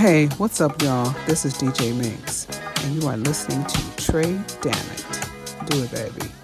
Hey, what's up, y'all? This is DJ Minx, and you are listening to Trey Dammit. Do it, baby.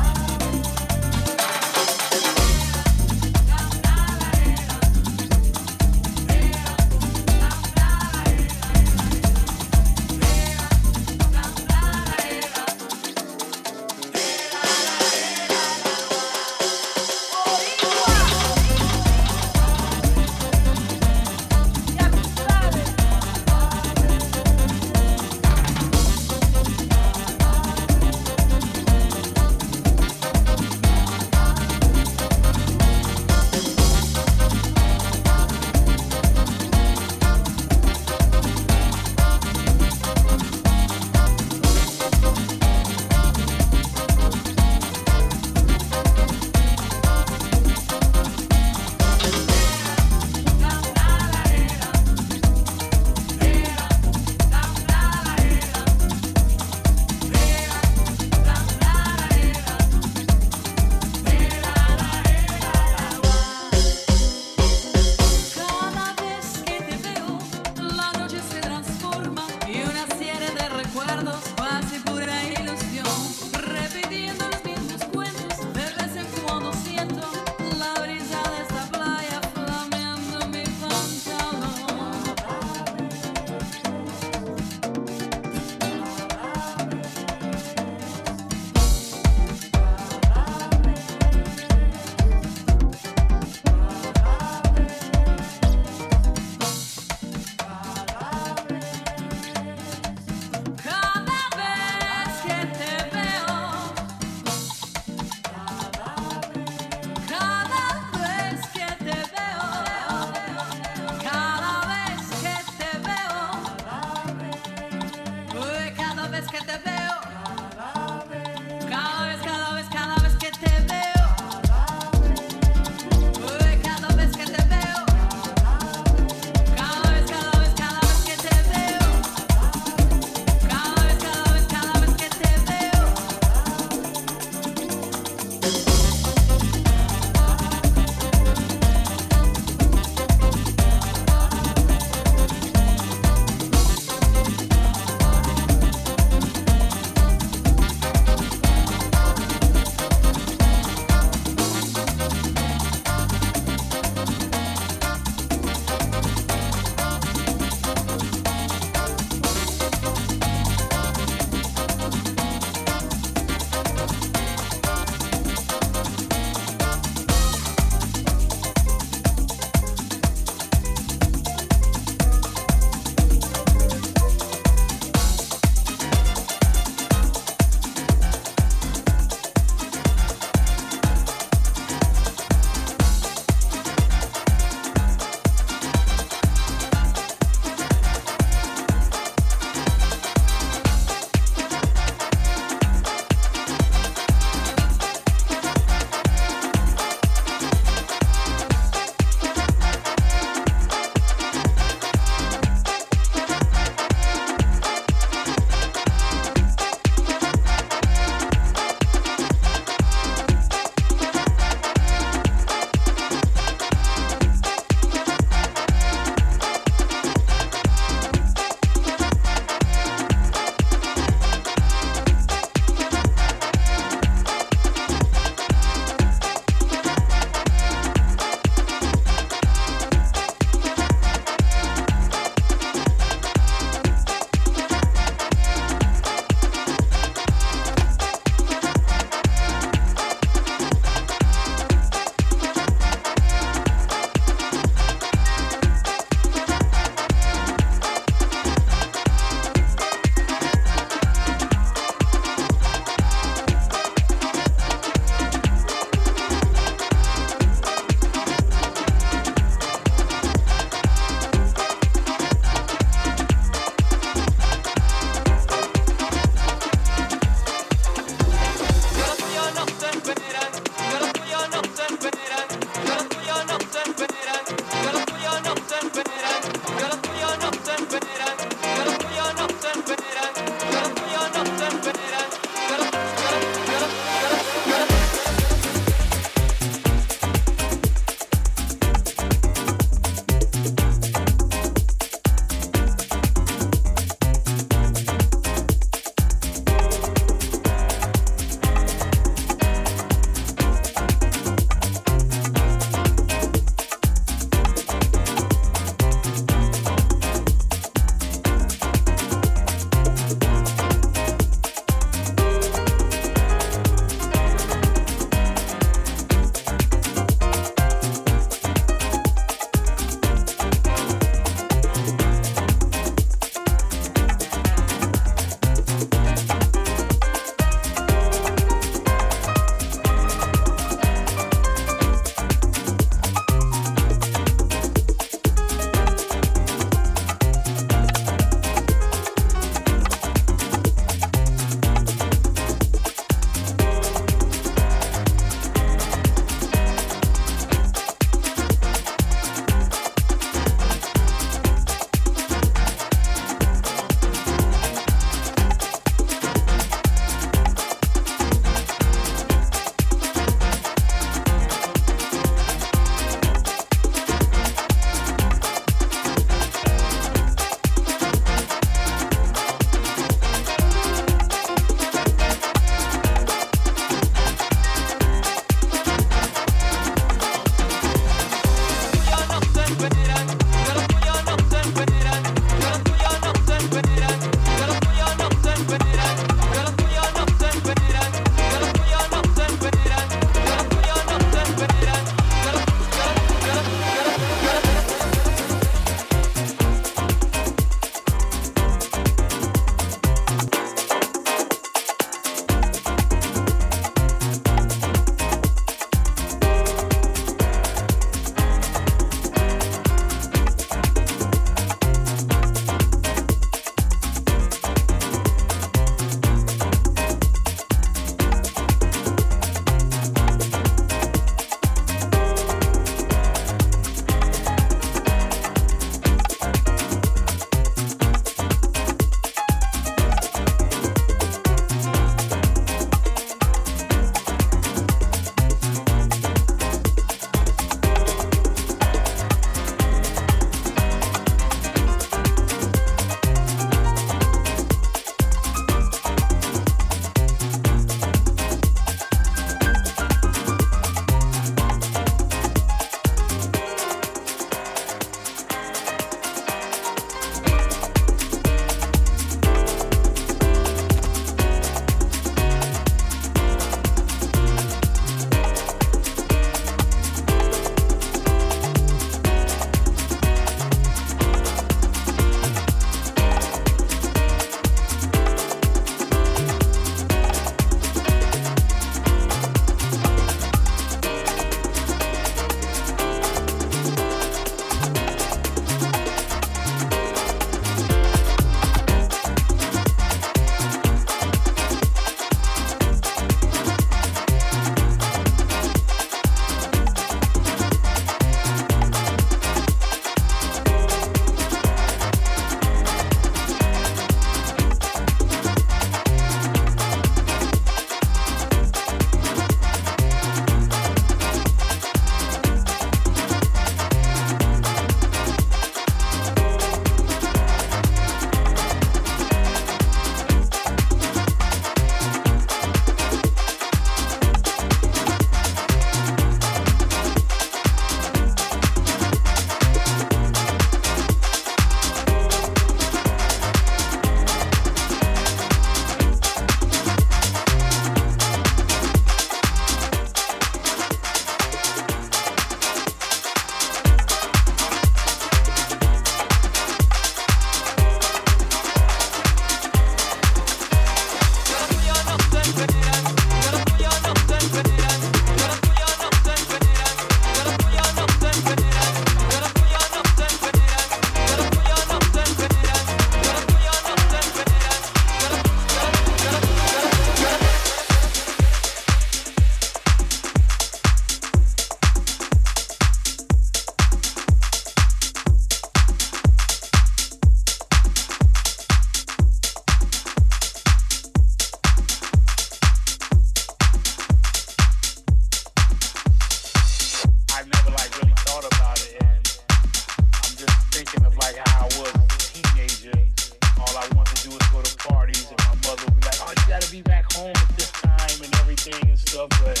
thing and stuff, but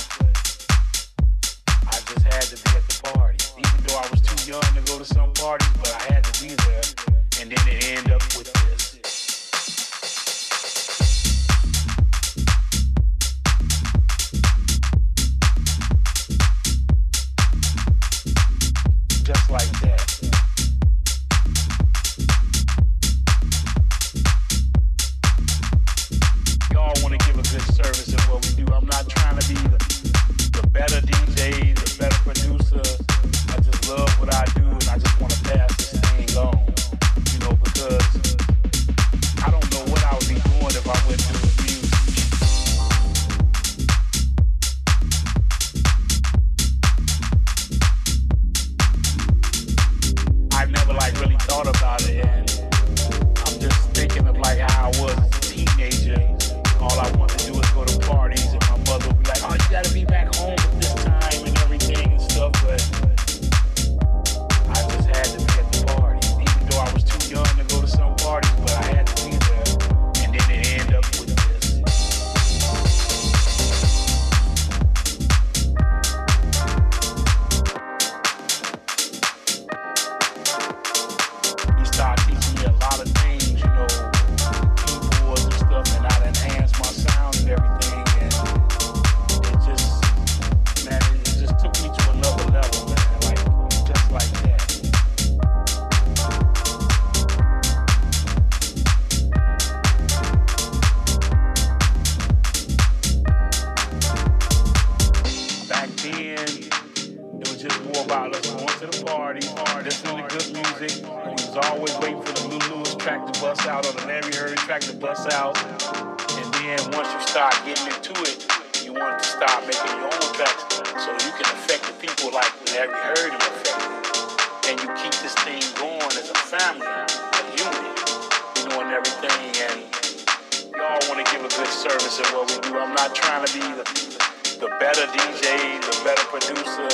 I just had to be at the party. Even though I was too young to go to some parties, but I had to be there. And then it ended up with this.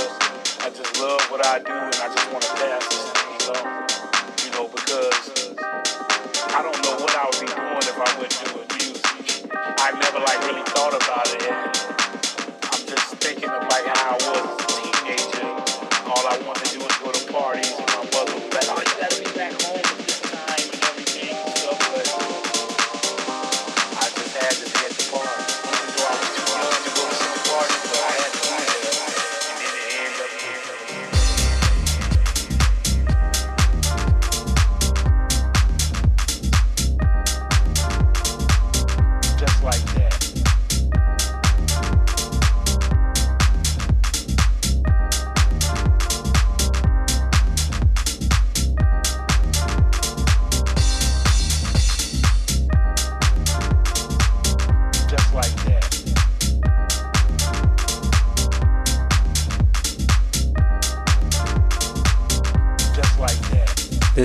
I just love what I do and I just want to pass this along, you know, because I don't know what I would be doing if I wouldn't do music. I never like really thought about it.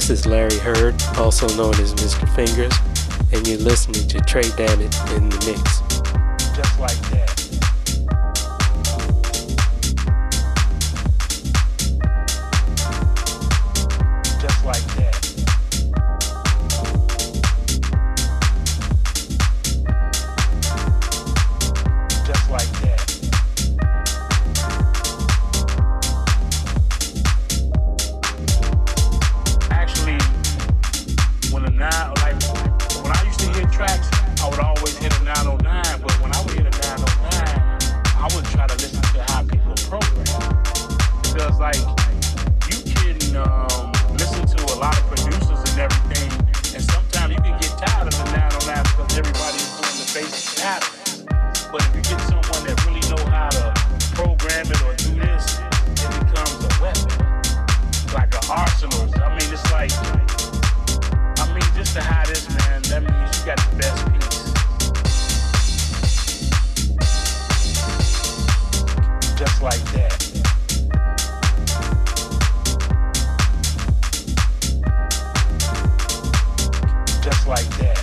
This is Larry Heard, also known as Mr. Fingers, and you're listening to Trey Dammit in the Mix. like that.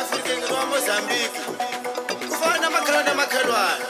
africa nginowa mozambique. Kufana namakhelwane namakhelwane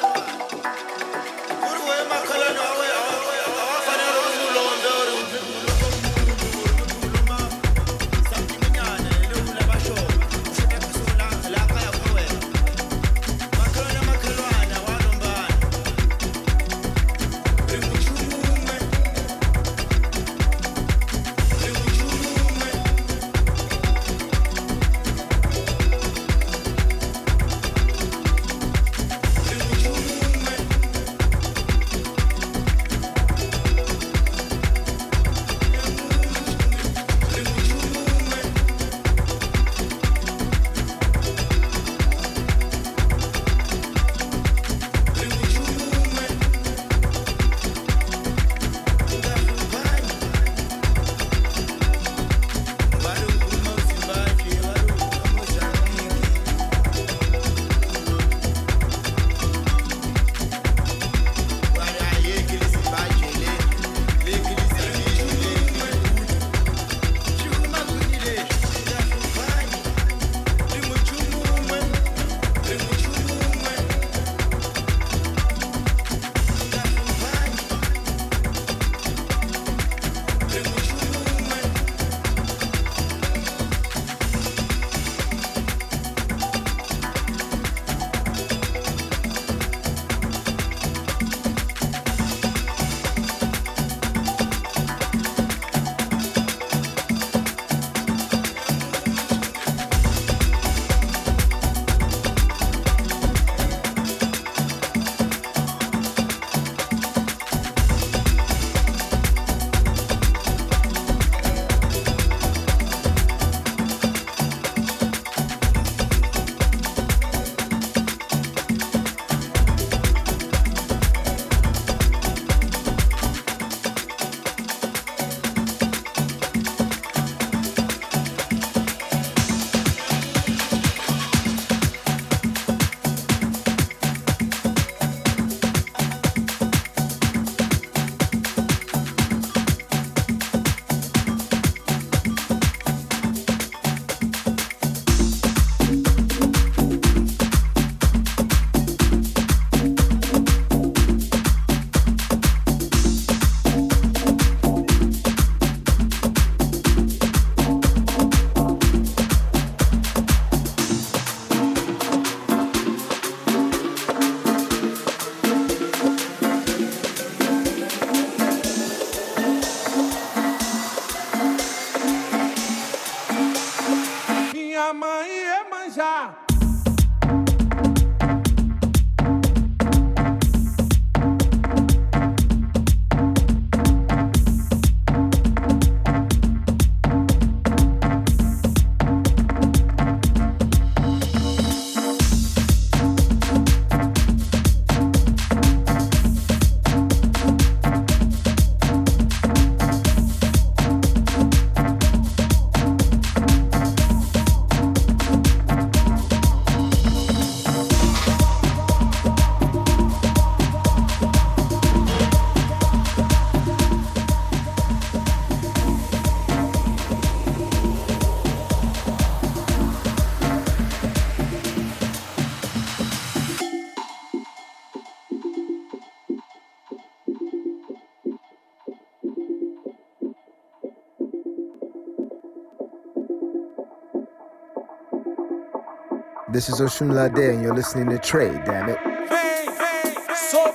This is Oshun Lade, and you're listening to Trey, damn it. Vem, vem, sou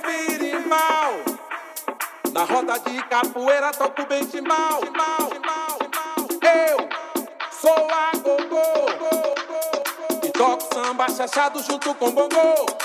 mal. Na roda de capoeira toco bem de mal. Eu sou a gogô. E toco samba chachado junto com bongô.